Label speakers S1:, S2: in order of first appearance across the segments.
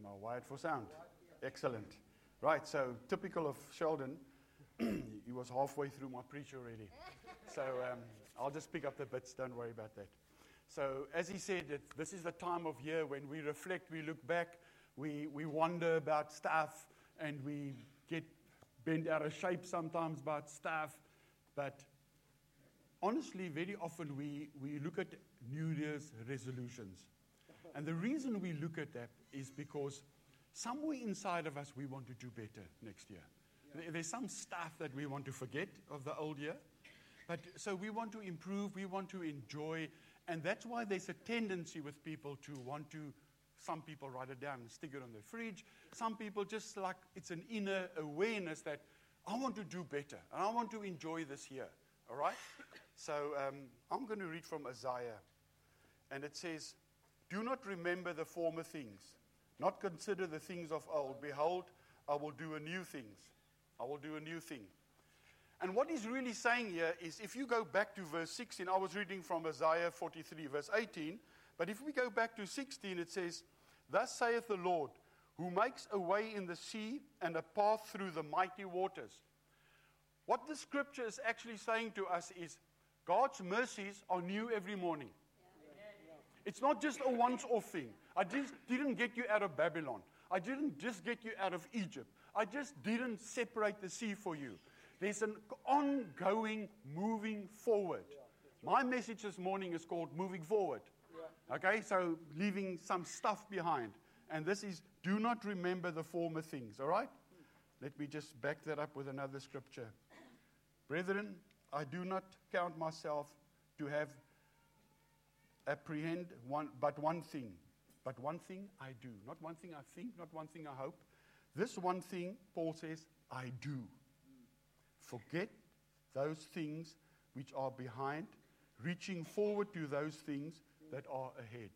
S1: Am I wired for sound? Excellent. Right, so typical of Sheldon, he was halfway through my preach already. So um, I'll just pick up the bits, don't worry about that. So, as he said, it, this is the time of year when we reflect, we look back, we, we wonder about stuff, and we get bent out of shape sometimes about stuff. But honestly, very often we, we look at New Year's resolutions. And the reason we look at that is because somewhere inside of us we want to do better next year. Yeah. There's some stuff that we want to forget of the old year. But so we want to improve, we want to enjoy, and that's why there's a tendency with people to want to. Some people write it down and stick it on their fridge. Some people just like it's an inner awareness that I want to do better and I want to enjoy this year. All right? So um, I'm going to read from Isaiah. And it says, Do not remember the former things, not consider the things of old. Behold, I will do a new thing. I will do a new thing. And what he's really saying here is if you go back to verse 16, I was reading from Isaiah 43, verse 18, but if we go back to 16, it says, Thus saith the Lord, who makes a way in the sea and a path through the mighty waters. What the scripture is actually saying to us is God's mercies are new every morning. It's not just a once off thing. I just didn't get you out of Babylon. I didn't just get you out of Egypt. I just didn't separate the sea for you. There's an ongoing moving forward. My message this morning is called Moving Forward. Okay, so leaving some stuff behind. And this is do not remember the former things, all right? Let me just back that up with another scripture. Brethren, I do not count myself to have apprehend one, but one thing. But one thing I do. Not one thing I think, not one thing I hope. This one thing, Paul says, I do. Forget those things which are behind, reaching forward to those things that are ahead.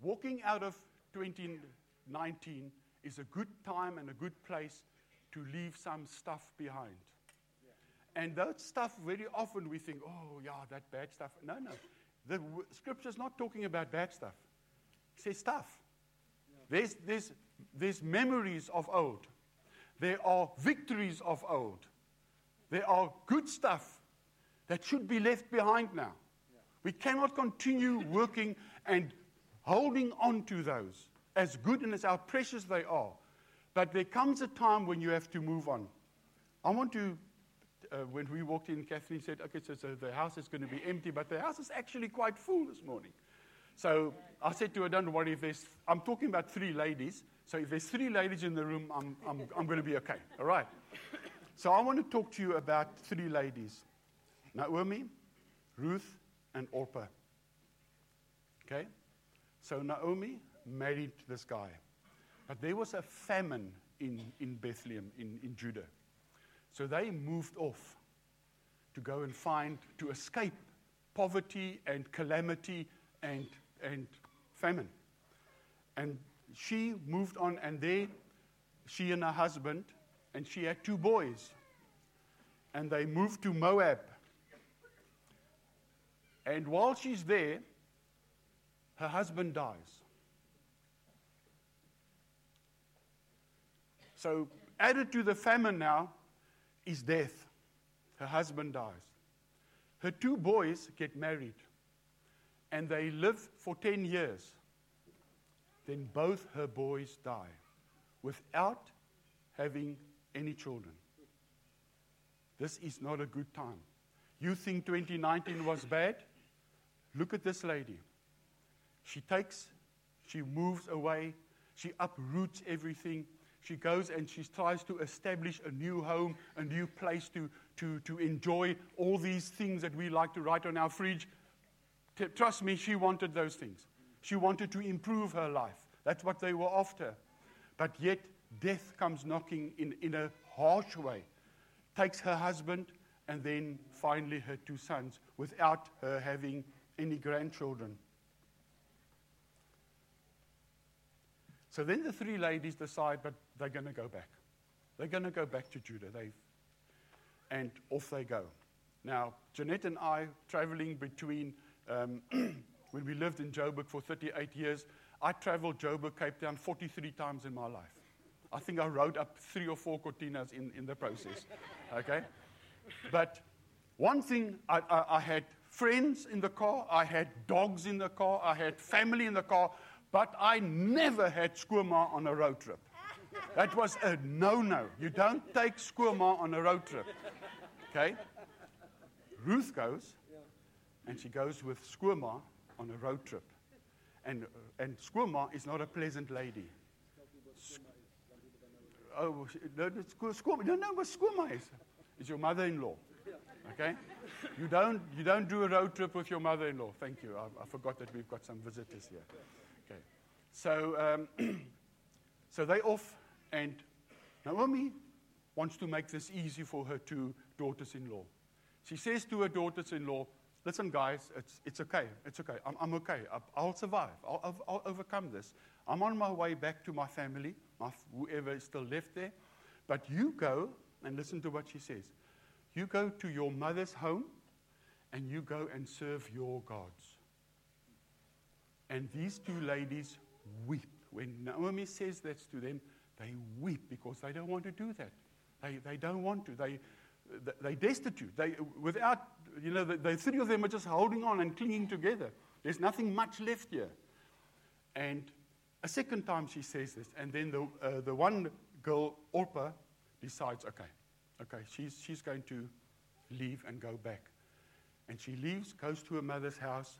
S1: Walking out of 2019 is a good time and a good place to leave some stuff behind. And that stuff, very often we think, oh, yeah, that bad stuff. No, no. The w- scripture's not talking about bad stuff. It says stuff. There's, there's, there's memories of old. There are victories of old. There are good stuff that should be left behind now. We cannot continue working and holding on to those, as good and as how precious they are. But there comes a time when you have to move on. I want to, uh, when we walked in, Kathleen said, okay, so, so the house is going to be empty, but the house is actually quite full this morning. So I said to her, don't worry if there's, I'm talking about three ladies. So if there's three ladies in the room, I'm, I'm, I'm going to be okay. All right. So I want to talk to you about three ladies Naomi, Ruth, and Orpah. Okay? So Naomi married this guy. But there was a famine in, in Bethlehem, in, in Judah. So they moved off to go and find, to escape poverty and calamity and, and famine. And she moved on, and there, she and her husband, and she had two boys. And they moved to Moab. And while she's there, her husband dies. So, added to the famine now is death. Her husband dies. Her two boys get married and they live for 10 years. Then both her boys die without having any children. This is not a good time. You think 2019 was bad? Look at this lady. She takes, she moves away, she uproots everything. She goes and she tries to establish a new home, a new place to, to, to enjoy all these things that we like to write on our fridge. T- trust me, she wanted those things. She wanted to improve her life. That's what they were after. But yet, death comes knocking in, in a harsh way, takes her husband, and then finally her two sons without her having any grandchildren. So then the three ladies decide, but they're going to go back. They're going to go back to Judah. They've, and off they go. Now, Jeanette and I, traveling between, um, when we lived in Joburg for 38 years, I traveled Joburg, Cape Town 43 times in my life. I think I rode up three or four cortinas in, in the process. Okay? But one thing, I, I, I had friends in the car, I had dogs in the car, I had family in the car, but I never had skoonma on a road trip. That was a no no. You don't take skoonma on a road trip. Okay? Ruth goes, and she goes with skoonma on a road trip. And, uh, and skoonma is not a pleasant lady. Oh, no, skoonma, no, what skoonma is? Is your mother-in-law. Okay? You don't, you don't do a road trip with your mother-in-law. Thank you. I, I forgot that we've got some visitors here. So, um, so they off, and Naomi wants to make this easy for her two daughters-in-law. She says to her daughters-in-law, listen, guys, it's, it's okay. It's okay. I'm, I'm okay. I'll survive. I'll, I'll, I'll overcome this. I'm on my way back to my family, my, whoever is still left there. But you go and listen to what she says. You go to your mother's home and you go and serve your gods. And these two ladies weep. When Naomi says that to them, they weep because they don't want to do that. They, they don't want to. They, they destitute. They, without, you know, the, the three of them are just holding on and clinging together. There's nothing much left here. And a second time she says this, and then the, uh, the one girl, Orpah, decides, okay, okay, she's, she's going to leave and go back. And she leaves, goes to her mother's house,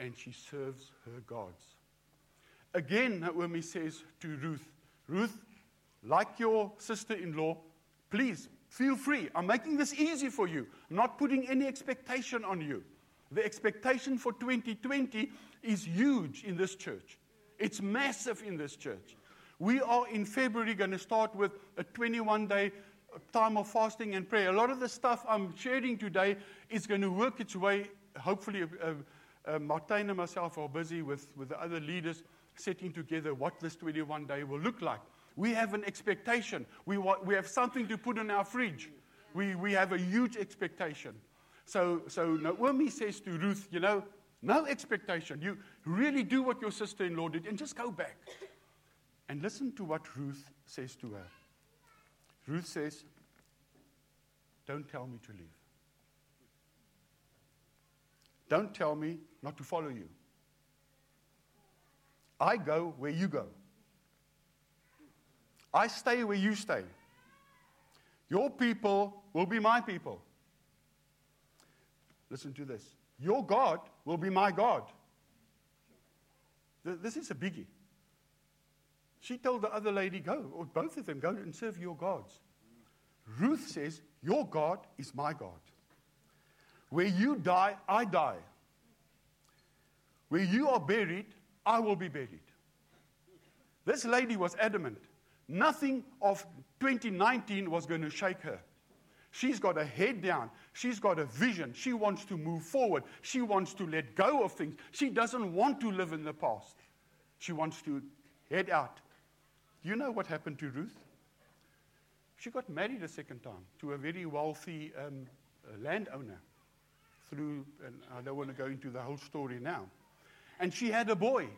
S1: and she serves her gods. Again, Naomi says to Ruth, Ruth, like your sister in law, please feel free. I'm making this easy for you. I'm not putting any expectation on you. The expectation for 2020 is huge in this church. It's massive in this church. We are in February going to start with a 21 day time of fasting and prayer. A lot of the stuff I'm sharing today is going to work its way. Hopefully, uh, uh, Martijn and myself are busy with, with the other leaders setting together what this 21 day will look like. We have an expectation. We, wa- we have something to put in our fridge. We, we have a huge expectation. So, so Naomi says to Ruth, you know, no expectation. You really do what your sister in law did and just go back. And listen to what Ruth says to her. Ruth says, Don't tell me to leave. Don't tell me not to follow you. I go where you go. I stay where you stay. Your people will be my people. Listen to this. Your God will be my God. This is a biggie. She told the other lady, Go, or both of them, go and serve your gods. Ruth says, Your God is my God. Where you die, I die. Where you are buried, I will be buried. This lady was adamant. Nothing of 2019 was going to shake her. She's got a head down. She's got a vision. She wants to move forward. She wants to let go of things. She doesn't want to live in the past. She wants to head out. You know what happened to Ruth? She got married a second time to a very wealthy um, landowner. Through, and I don't want to go into the whole story now. And she had a boy.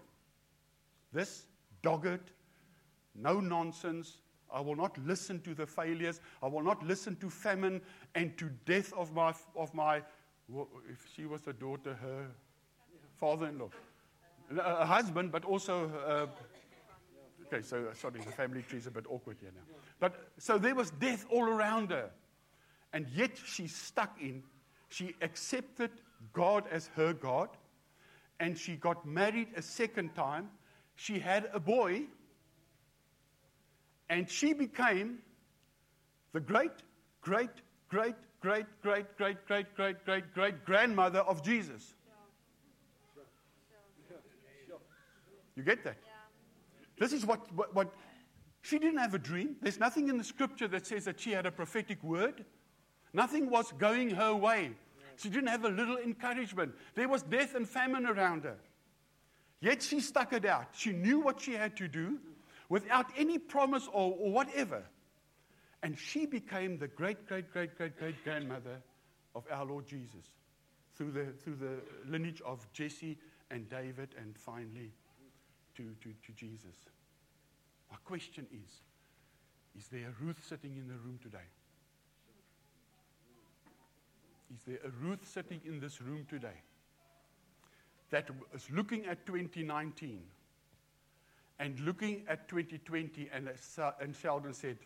S1: This dogged, no nonsense, I will not listen to the failures. I will not listen to famine and to death of my, of my if she was a daughter, her father in law. A husband, but also. Uh, okay, so sorry, the family tree is a bit awkward here now. But so there was death all around her. And yet she stuck in. She accepted God as her God. And she got married a second time. She had a boy and she became the great, great, great, great, great, great, great, great, great, great grandmother of Jesus. You get that? This is what, what, what, she didn't have a dream. There's nothing in the scripture that says that she had a prophetic word. Nothing was going her way. She didn't have a little encouragement. There was death and famine around her. Yet she stuck it out. She knew what she had to do without any promise or, or whatever. And she became the great, great, great, great, great grandmother of our Lord Jesus through the, through the lineage of Jesse and David and finally to, to, to Jesus. My question is Is there a Ruth sitting in the room today? Is there a Ruth sitting in this room today that is looking at 2019 and looking at 2020 and, and Sheldon said,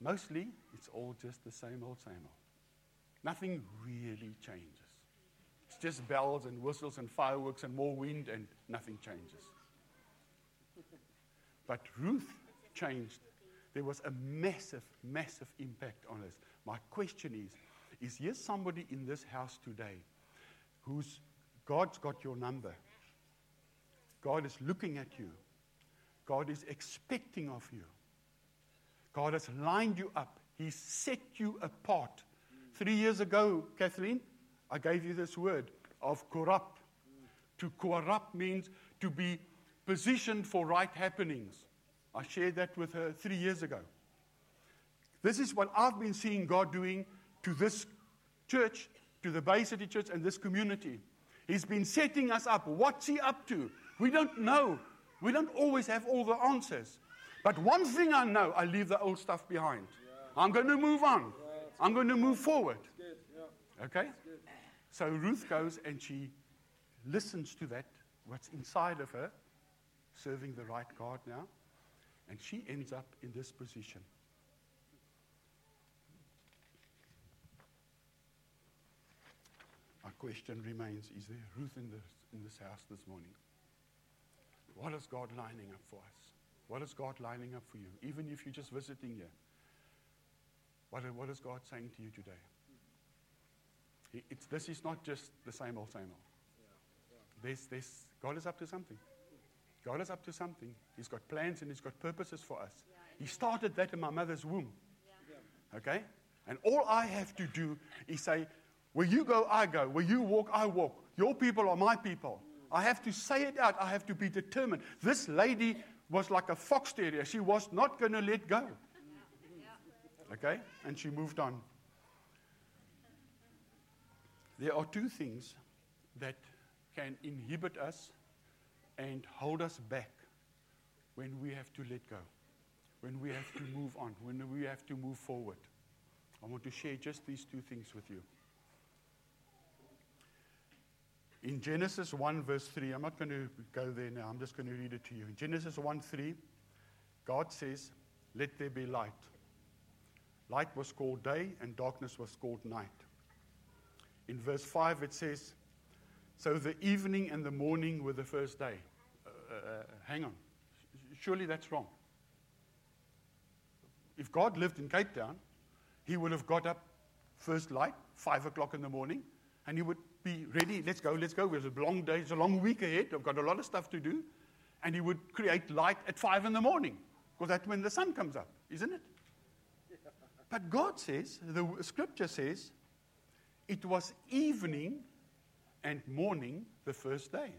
S1: mostly it's all just the same old, same old. Nothing really changes. It's just bells and whistles and fireworks and more wind and nothing changes. But Ruth changed. There was a massive, massive impact on us. My question is Is there somebody in this house today who's God's got your number? God is looking at you. God is expecting of you. God has lined you up. He's set you apart. Three years ago, Kathleen, I gave you this word of corrupt. To corrupt means to be positioned for right happenings. I shared that with her three years ago. This is what I've been seeing God doing to this church, to the Bay City Church, and this community. He's been setting us up. What's He up to? We don't know. We don't always have all the answers. But one thing I know I leave the old stuff behind. Yeah. I'm going to move on. Yeah, I'm going to move forward. Yeah. Okay? So Ruth goes and she listens to that, what's inside of her, serving the right God now. And she ends up in this position. Our question remains Is there Ruth in this, in this house this morning? What is God lining up for us? What is God lining up for you? Even if you're just visiting here, what, what is God saying to you today? It's, this is not just the same old, same old. There's, there's, God is up to something. God is up to something. He's got plans and He's got purposes for us. He started that in my mother's womb. Okay? And all I have to do is say, Where you go, I go. Where you walk, I walk. Your people are my people. I have to say it out. I have to be determined. This lady was like a fox terrier. She was not going to let go. Okay? And she moved on. There are two things that can inhibit us and hold us back when we have to let go, when we have to move on, when we have to move forward. I want to share just these two things with you. In Genesis 1, verse 3, I'm not going to go there now, I'm just going to read it to you. In Genesis 1 3, God says, Let there be light. Light was called day, and darkness was called night. In verse 5, it says, So the evening and the morning were the first day. Uh, uh, uh, hang on. Surely that's wrong. If God lived in Cape Town, he would have got up first light, 5 o'clock in the morning, and he would be ready. Let's go, let's go. It's a long day, it's a long week ahead. I've got a lot of stuff to do. And he would create light at 5 in the morning, because that's when the sun comes up, isn't it? But God says, the scripture says, it was evening and morning the first day.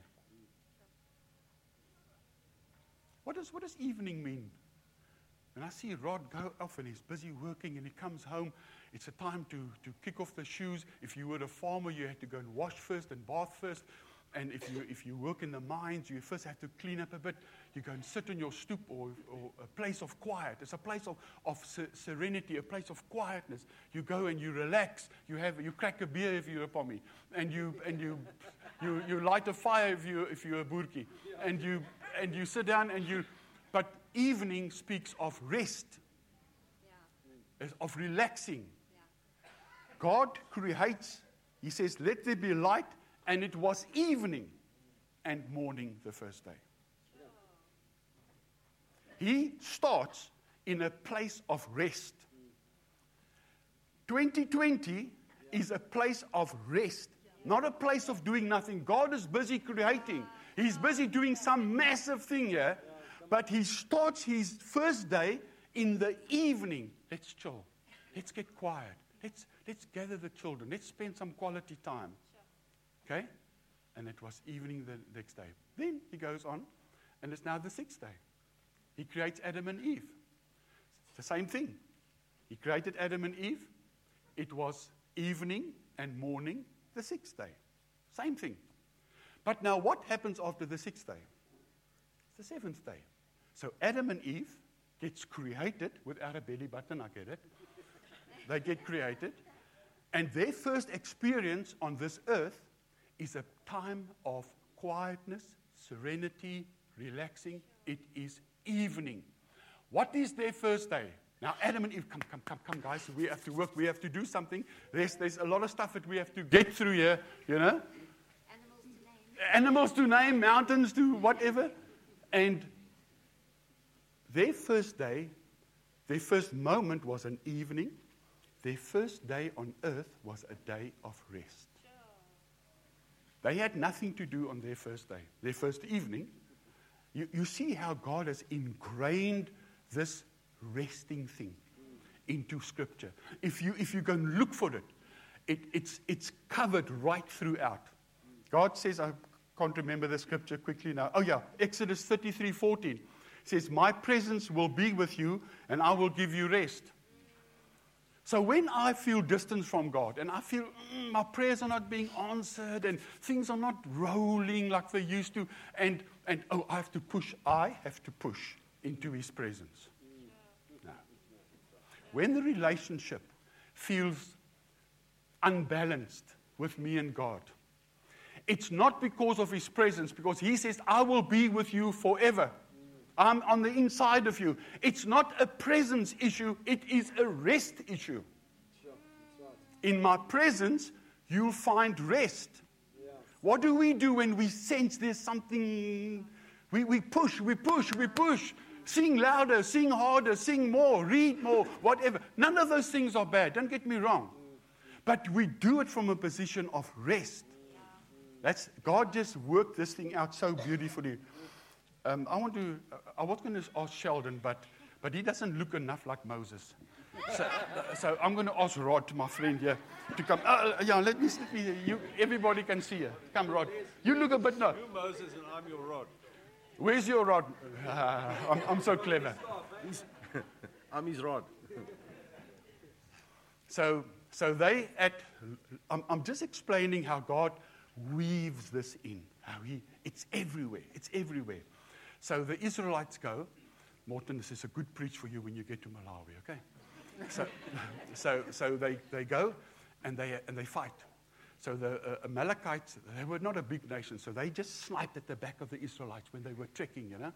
S1: What does, what does evening mean? When I see Rod go off and he's busy working and he comes home, it's a time to, to kick off the shoes. If you were a farmer, you had to go and wash first and bath first. And if you, if you work in the mines, you first have to clean up a bit. You go and sit on your stoop or, or a place of quiet. It's a place of, of serenity, a place of quietness. You go and you relax. You, have, you crack a beer if you're a pommy. And you, and you, you, you light a fire if, you, if you're a burki. And you, and you sit down and you. But evening speaks of rest, yeah. of relaxing. God creates, He says, let there be light and it was evening and morning the first day. He starts in a place of rest. 2020 is a place of rest, not a place of doing nothing. God is busy creating, He's busy doing some massive thing here, but He starts His first day in the evening. Let's chill, let's get quiet, let's, let's gather the children, let's spend some quality time. Okay? And it was evening the next day. Then he goes on, and it's now the sixth day. He creates Adam and Eve. It's the same thing. He created Adam and Eve. It was evening and morning the sixth day. Same thing. But now, what happens after the sixth day? It's the seventh day. So Adam and Eve gets created without a belly button, I get it. They get created. And their first experience on this earth is a time of quietness, serenity, relaxing. It is evening. What is their first day? Now, Adam and Eve, come, come, come, come, guys. We have to work. We have to do something. There's, there's a lot of stuff that we have to get through here, you know? Animals to name. Animals to name, mountains to whatever. And their first day, their first moment was an evening. Their first day on earth was a day of rest. They had nothing to do on their first day, their first evening. You, you see how God has ingrained this resting thing into Scripture. If you, if you go and look for it, it it's, it's covered right throughout. God says, I can't remember the scripture quickly now. Oh, yeah, Exodus 33 14 says, My presence will be with you and I will give you rest. So when I feel distance from God and I feel mm, my prayers are not being answered and things are not rolling like they used to, and, and oh, I have to push, I have to push into His presence. No. When the relationship feels unbalanced with me and God, it's not because of His presence, because He says, I will be with you forever. I'm on the inside of you. It's not a presence issue, it is a rest issue. In my presence, you'll find rest. What do we do when we sense there's something? We, we push, we push, we push. Sing louder, sing harder, sing more, read more, whatever. None of those things are bad, don't get me wrong. But we do it from a position of rest. That's, God just worked this thing out so beautifully. Um, I want to, I was going to ask Sheldon, but, but he doesn't look enough like Moses. So, so I'm going to ask Rod, my friend here, to come. Uh, uh, yeah, let me, let me you, everybody can see you. Come, Rod. You look a bit no.
S2: You Moses and I'm your Rod.
S1: Where's your Rod? Uh, I'm, I'm so clever.
S2: I'm his Rod.
S1: so, so they at, I'm, I'm just explaining how God weaves this in. How he, it's everywhere. It's everywhere. So the Israelites go, Morton, this is a good preach for you when you get to Malawi, okay? So, so, so they, they go and they, and they fight. So the uh, Amalekites, they were not a big nation, so they just sniped at the back of the Israelites when they were trekking, you know.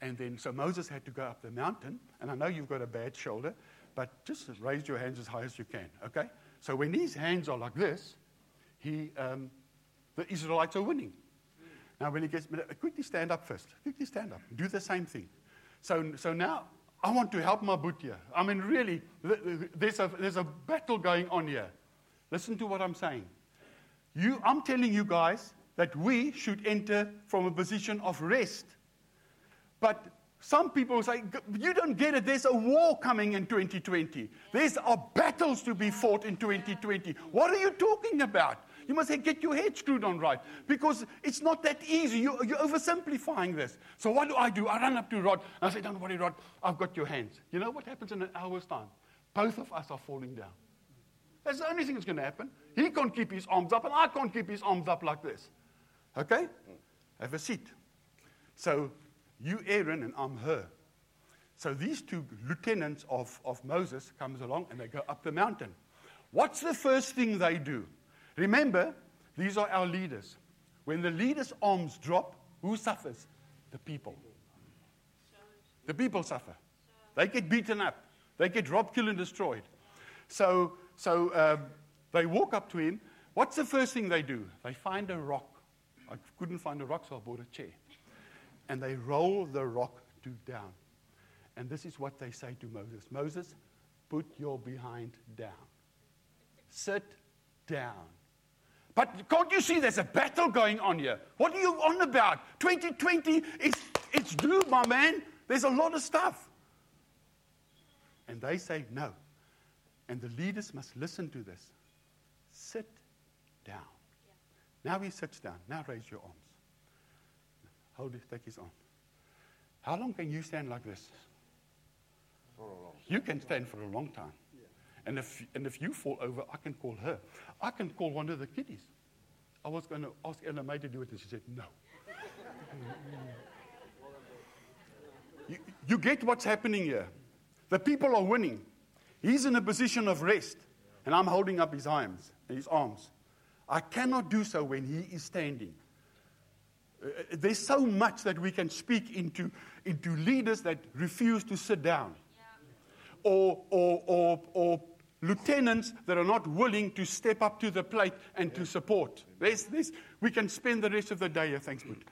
S1: And then, so Moses had to go up the mountain, and I know you've got a bad shoulder, but just raise your hands as high as you can, okay? So when his hands are like this, he, um, the Israelites are winning. Now, when he gets, uh, quickly stand up first. Quickly stand up. Do the same thing. So, so now I want to help my here. I mean, really, there's a, there's a battle going on here. Listen to what I'm saying. You, I'm telling you guys that we should enter from a position of rest. But some people say, you don't get it. There's a war coming in 2020. There's are battles to be fought in 2020. What are you talking about? You must get your head screwed on right because it's not that easy. You, are oversimplifying this. So, what do I do? I run up to Rod and I say, Don't worry, Rod, I've got your hands. You know what happens in an hour's time? Both of us are falling down. That's the only thing that's going to happen. He can't keep his arms up, and I can't keep his arms up like this. Okay? Have a seat. So, you Aaron and I'm Hur. So these two lieutenants of, of Moses comes along and they go up the mountain. What's the first thing they do? Remember, these are our leaders. When the leaders' arms drop, who suffers? The people. The people suffer. They get beaten up. They get robbed, killed, and destroyed. So, so um, they walk up to him. What's the first thing they do? They find a rock. I couldn't find a rock, so I bought a chair. And they roll the rock to down. And this is what they say to Moses Moses, put your behind down. Sit down. But can't you see there's a battle going on here? What are you on about? 2020 is it's due, my man. There's a lot of stuff. And they say no. And the leaders must listen to this. Sit down. Yeah. Now he sits down. Now raise your arms. Hold it, take his arm. How long can you stand like this? You can stand for a long time. And if, and if you fall over, I can call her. I can call one of the kiddies. I was going to ask Ella May to do it, and she said no. You, you get what's happening here. The people are winning. He's in a position of rest, and I'm holding up his arms. His arms. I cannot do so when he is standing. Uh, uh, there's so much that we can speak into, into leaders that refuse to sit down, yeah. or, or, or, or lieutenants that are not willing to step up to the plate and yeah. to support. There's, there's, we can spend the rest of the day here. Thanks, Boot.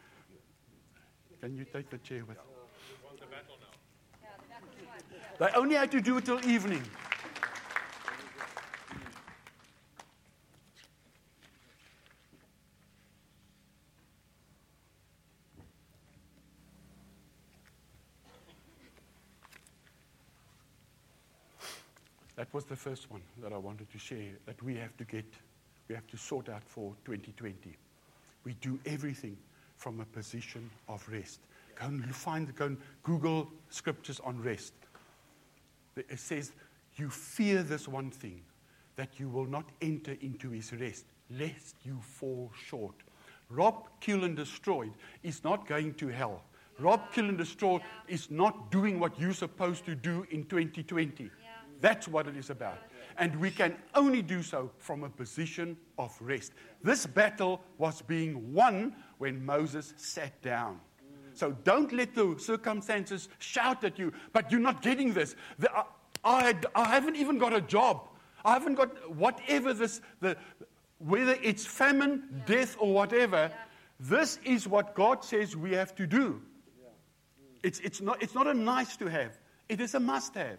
S1: Can you take the chair with? They only had to do it till evening. That was the first one that I wanted to share that we have to get, we have to sort out for 2020. We do everything from a position of rest. Go and find, go and Google scriptures on rest. It says, You fear this one thing, that you will not enter into his rest, lest you fall short. Rob, kill, and destroyed is not going to hell. Rob, kill, and destroy is not doing what you're supposed to do in 2020. Yeah. That's what it is about. And we can only do so from a position of rest. This battle was being won when Moses sat down. So don't let the circumstances shout at you, but you're not getting this. The, I, I, I, haven't even got a job. I haven't got whatever this, the, whether it's famine, yeah. death, or whatever. Yeah. This is what God says we have to do. It's, it's, not, it's not a nice to have, it is a must have.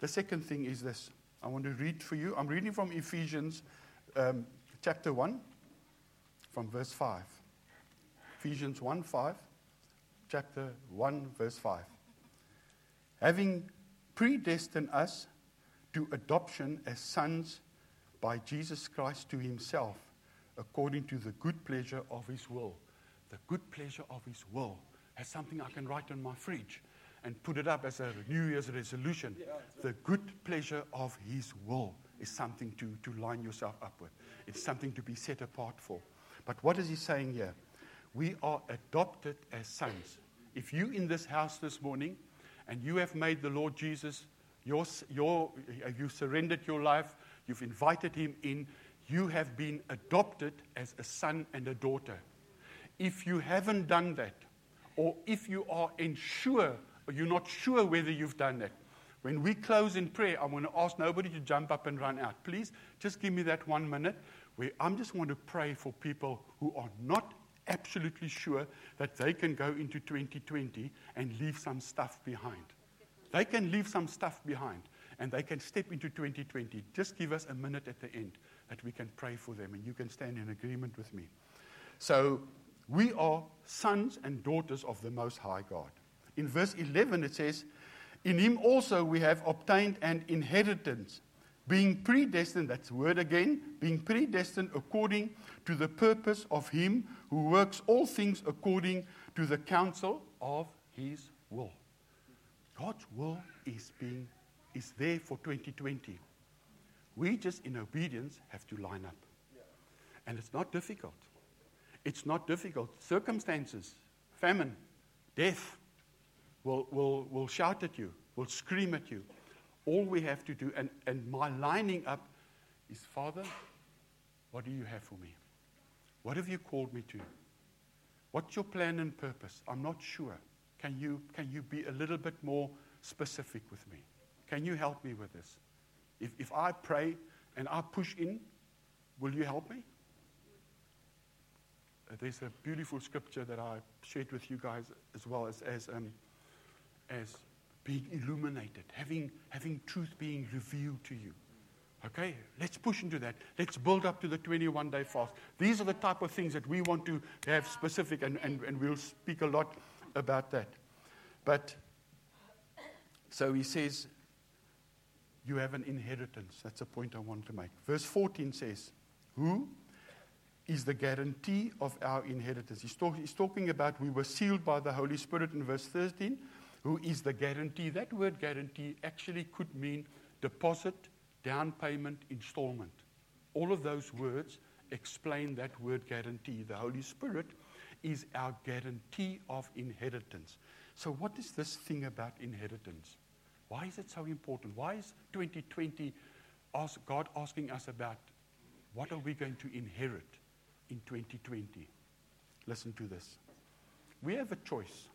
S1: The second thing is this. I want to read for you. I'm reading from Ephesians um, chapter 1, from verse 5. Ephesians 1 5, chapter 1, verse 5. Having predestined us to adoption as sons by Jesus Christ to himself, according to the good pleasure of his will. The good pleasure of his will. That's something I can write on my fridge and put it up as a New Year's resolution. The good pleasure of his will is something to, to line yourself up with. It's something to be set apart for. But what is he saying here? We are adopted as sons. If you in this house this morning and you have made the Lord Jesus your, your uh, you surrendered your life, you've invited him in, you have been adopted as a son and a daughter. If you haven't done that, or if you are unsure, or you're not sure whether you've done that, when we close in prayer, I want to ask nobody to jump up and run out. Please, just give me that one minute where I'm just want to pray for people who are not absolutely sure that they can go into 2020 and leave some stuff behind. They can leave some stuff behind and they can step into 2020. Just give us a minute at the end that we can pray for them and you can stand in agreement with me. So, we are sons and daughters of the Most High God. In verse 11, it says, In him also we have obtained an inheritance being predestined, that's word again, being predestined according to the purpose of Him who works all things according to the counsel of His will. God's will is, being, is there for 2020. We just, in obedience, have to line up. And it's not difficult. It's not difficult. Circumstances, famine, death will, will, will shout at you, will scream at you all we have to do, and, and my lining up is Father, what do you have for me? What have you called me to? What's your plan and purpose? I'm not sure. Can you, can you be a little bit more specific with me? Can you help me with this? If, if I pray and I push in, will you help me? Uh, there's a beautiful scripture that I shared with you guys as well as, as, um, as being illuminated, having, having truth being revealed to you. Okay, let's push into that. Let's build up to the 21 day fast. These are the type of things that we want to have specific, and, and, and we'll speak a lot about that. But so he says, You have an inheritance. That's a point I want to make. Verse 14 says, Who is the guarantee of our inheritance? He's, talk, he's talking about we were sealed by the Holy Spirit in verse 13 who is the guarantee. That word guarantee actually could mean deposit, down payment, installment. All of those words explain that word guarantee. The Holy Spirit is our guarantee of inheritance. So, what is this thing about inheritance? Why is it so important? Why is 2020 ask, God asking us about what are we going to inherit in 2020? Listen to this. We have a choice.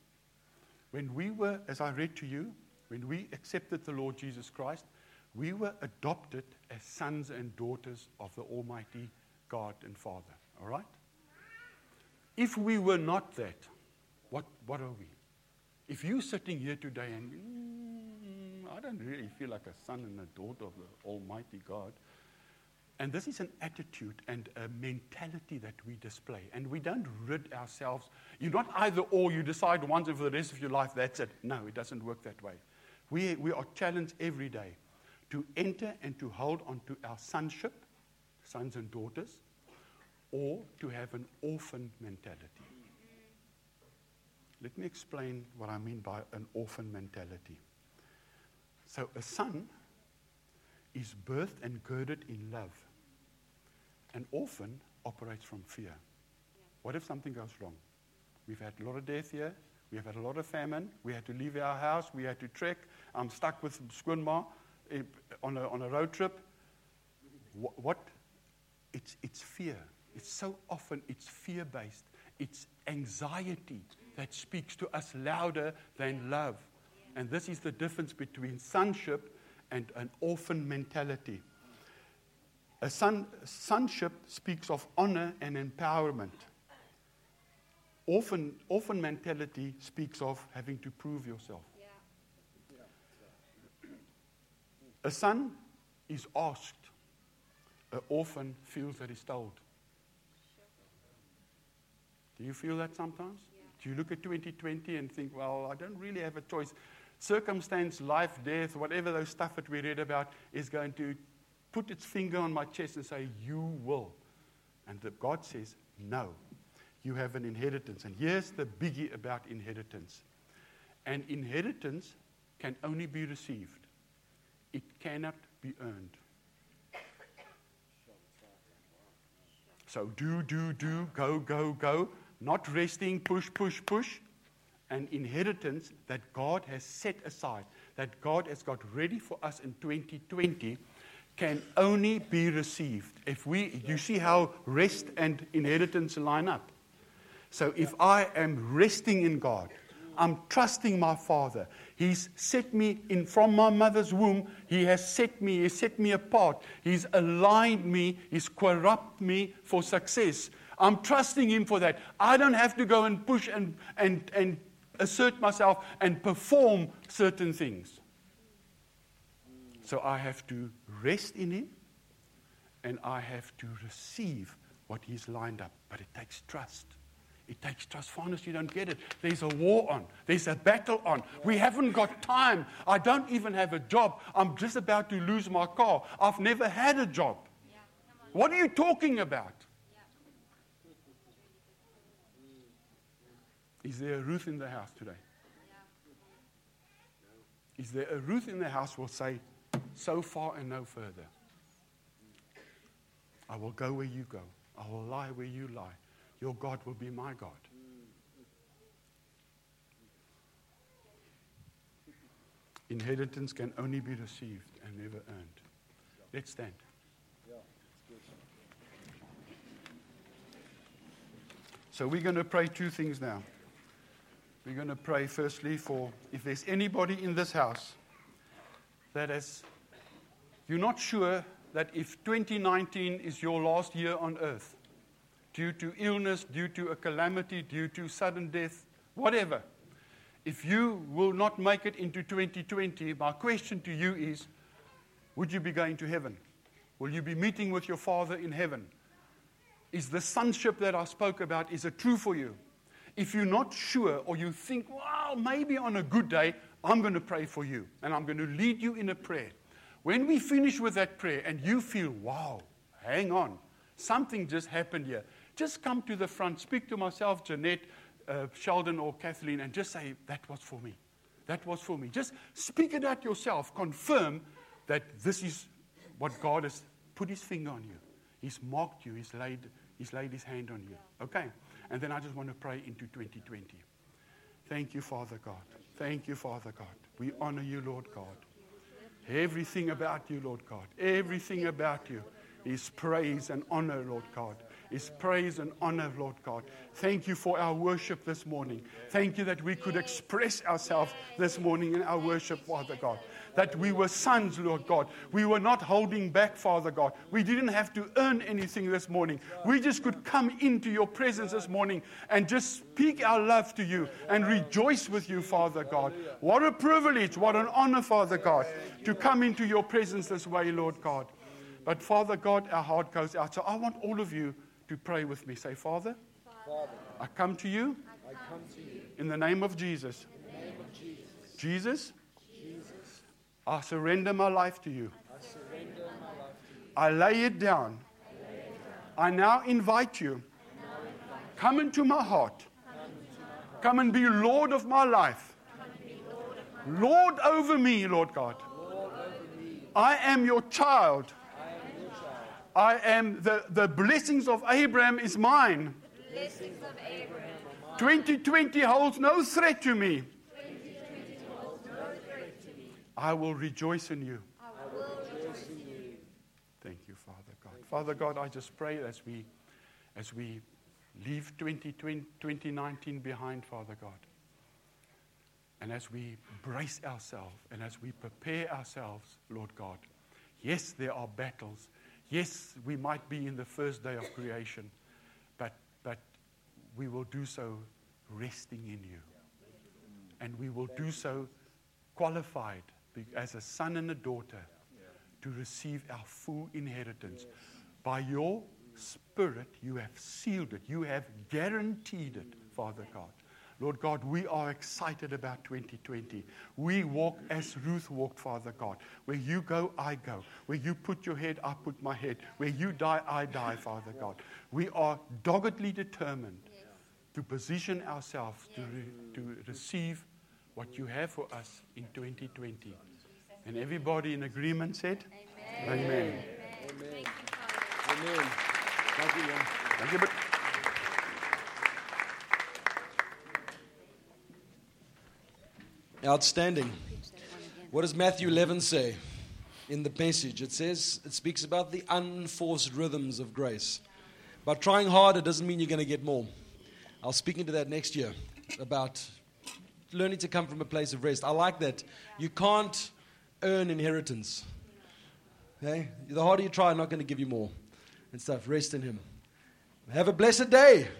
S1: When we were, as I read to you, when we accepted the Lord Jesus Christ, we were adopted as sons and daughters of the Almighty God and Father. All right? If we were not that, what, what are we? If you're sitting here today and mm, I don't really feel like a son and a daughter of the Almighty God, and this is an attitude and a mentality that we display. And we don't rid ourselves. You're not either or, you decide once and for the rest of your life, that's it. No, it doesn't work that way. We, we are challenged every day to enter and to hold on to our sonship, sons and daughters, or to have an orphan mentality. Let me explain what I mean by an orphan mentality. So, a son is birthed and girded in love. and often operates from fear. What if something goes wrong? We've had a lot of death here. We have had a lot of famine. We had to leave our house. We had to trek. I'm stuck with Skoonma eh, on a, on a road trip. What? what? It's, it's fear. It's so often it's fear based. It's anxiety that speaks to us louder than love. And this is the difference between sonship and an orphan mentality. A son, sonship speaks of honor and empowerment. Orphan, orphan mentality speaks of having to prove yourself. A son is asked, an orphan feels that he's told. Do you feel that sometimes? Yeah. Do you look at 2020 and think, well, I don't really have a choice? Circumstance, life, death, whatever those stuff that we read about is going to put its finger on my chest and say, You will. And the, God says, No. You have an inheritance. And here's the biggie about inheritance an inheritance can only be received, it cannot be earned. So do, do, do, go, go, go not resting, push, push, push, an inheritance that God has set aside, that God has got ready for us in 2020, can only be received if we, you see how rest and inheritance line up. So if I am resting in God, I'm trusting my Father. He's set me in from my mother's womb. He has set me, He's set me apart. He's aligned me, He's corrupt me for success. I'm trusting Him for that. I don't have to go and push and, and, and assert myself and perform certain things. So I have to rest in Him and I have to receive what He's lined up. But it takes trust. It takes trust. Honest, you don't get it. There's a war on. There's a battle on. We haven't got time. I don't even have a job. I'm just about to lose my car. I've never had a job. What are you talking about? Is there a Ruth in the house today? Is there a Ruth in the house who will say, so far and no further? I will go where you go. I will lie where you lie. Your God will be my God. Inheritance can only be received and never earned. Let's stand. So we're going to pray two things now. We're going to pray firstly for if there's anybody in this house that is, you're not sure that if 2019 is your last year on earth, due to illness, due to a calamity, due to sudden death, whatever, if you will not make it into 2020, my question to you is would you be going to heaven? Will you be meeting with your Father in heaven? Is the sonship that I spoke about, is it true for you? If you're not sure or you think, well, maybe on a good day, I'm going to pray for you and I'm going to lead you in a prayer. When we finish with that prayer and you feel, wow, hang on, something just happened here, just come to the front, speak to myself, Jeanette, uh, Sheldon, or Kathleen, and just say, that was for me. That was for me. Just speak it out yourself. Confirm that this is what God has put his finger on you. He's marked you. He's laid, he's laid his hand on you. Okay? And then I just want to pray into 2020. Thank you, Father God. Thank you, Father God. We honor you, Lord God. Everything about you, Lord God. Everything about you is praise and honor, Lord God is praise and honor, Lord God. Thank you for our worship this morning. Thank you that we could express ourselves this morning in our worship, Father God. That we were sons, Lord God. We were not holding back, Father God. We didn't have to earn anything this morning. We just could come into your presence this morning and just speak our love to you and rejoice with you, Father God. What a privilege, what an honor, Father God, to come into your presence this way, Lord God. But Father God, our heart goes out. So I want all of you to pray with me. Say, Father, Father I, come to you, I come to you in the name of Jesus. Name of Jesus. Jesus, Jesus, I surrender my life to you. I, life to you. I lay it down. I, lay it down. I now invite you. Now invite come into my heart. Come, into my heart. come and be Lord of my life. Lord, Lord over me, Lord God. Lord. I am your child. I am the, the blessings of Abraham is mine. Blessings of Abraham 2020 holds no threat to me. I will rejoice in you. I will rejoice in you. Thank you, Father God. Father God, I just pray as we as we leave 2020, 2019 behind, Father God. And as we brace ourselves and as we prepare ourselves, Lord God. Yes, there are battles. Yes, we might be in the first day of creation, but, but we will do so resting in you. And we will do so qualified as a son and a daughter to receive our full inheritance. By your Spirit, you have sealed it, you have guaranteed it, Father God. Lord God, we are excited about 2020. We walk as Ruth walked, Father God. Where you go, I go. Where you put your head, I put my head. Where you die, I die, Father God. We are doggedly determined to position ourselves to, re- to receive what you have for us in 2020. And everybody in agreement said, Amen. Amen. Amen. Amen. Amen. Thank you, Jan. Thank you.
S3: Outstanding. What does Matthew 11 say in the passage? It says, it speaks about the unforced rhythms of grace. But trying harder doesn't mean you're going to get more. I'll speak into that next year about learning to come from a place of rest. I like that. You can't earn inheritance. Okay? The harder you try, I'm not going to give you more and stuff. Rest in Him. Have a blessed day.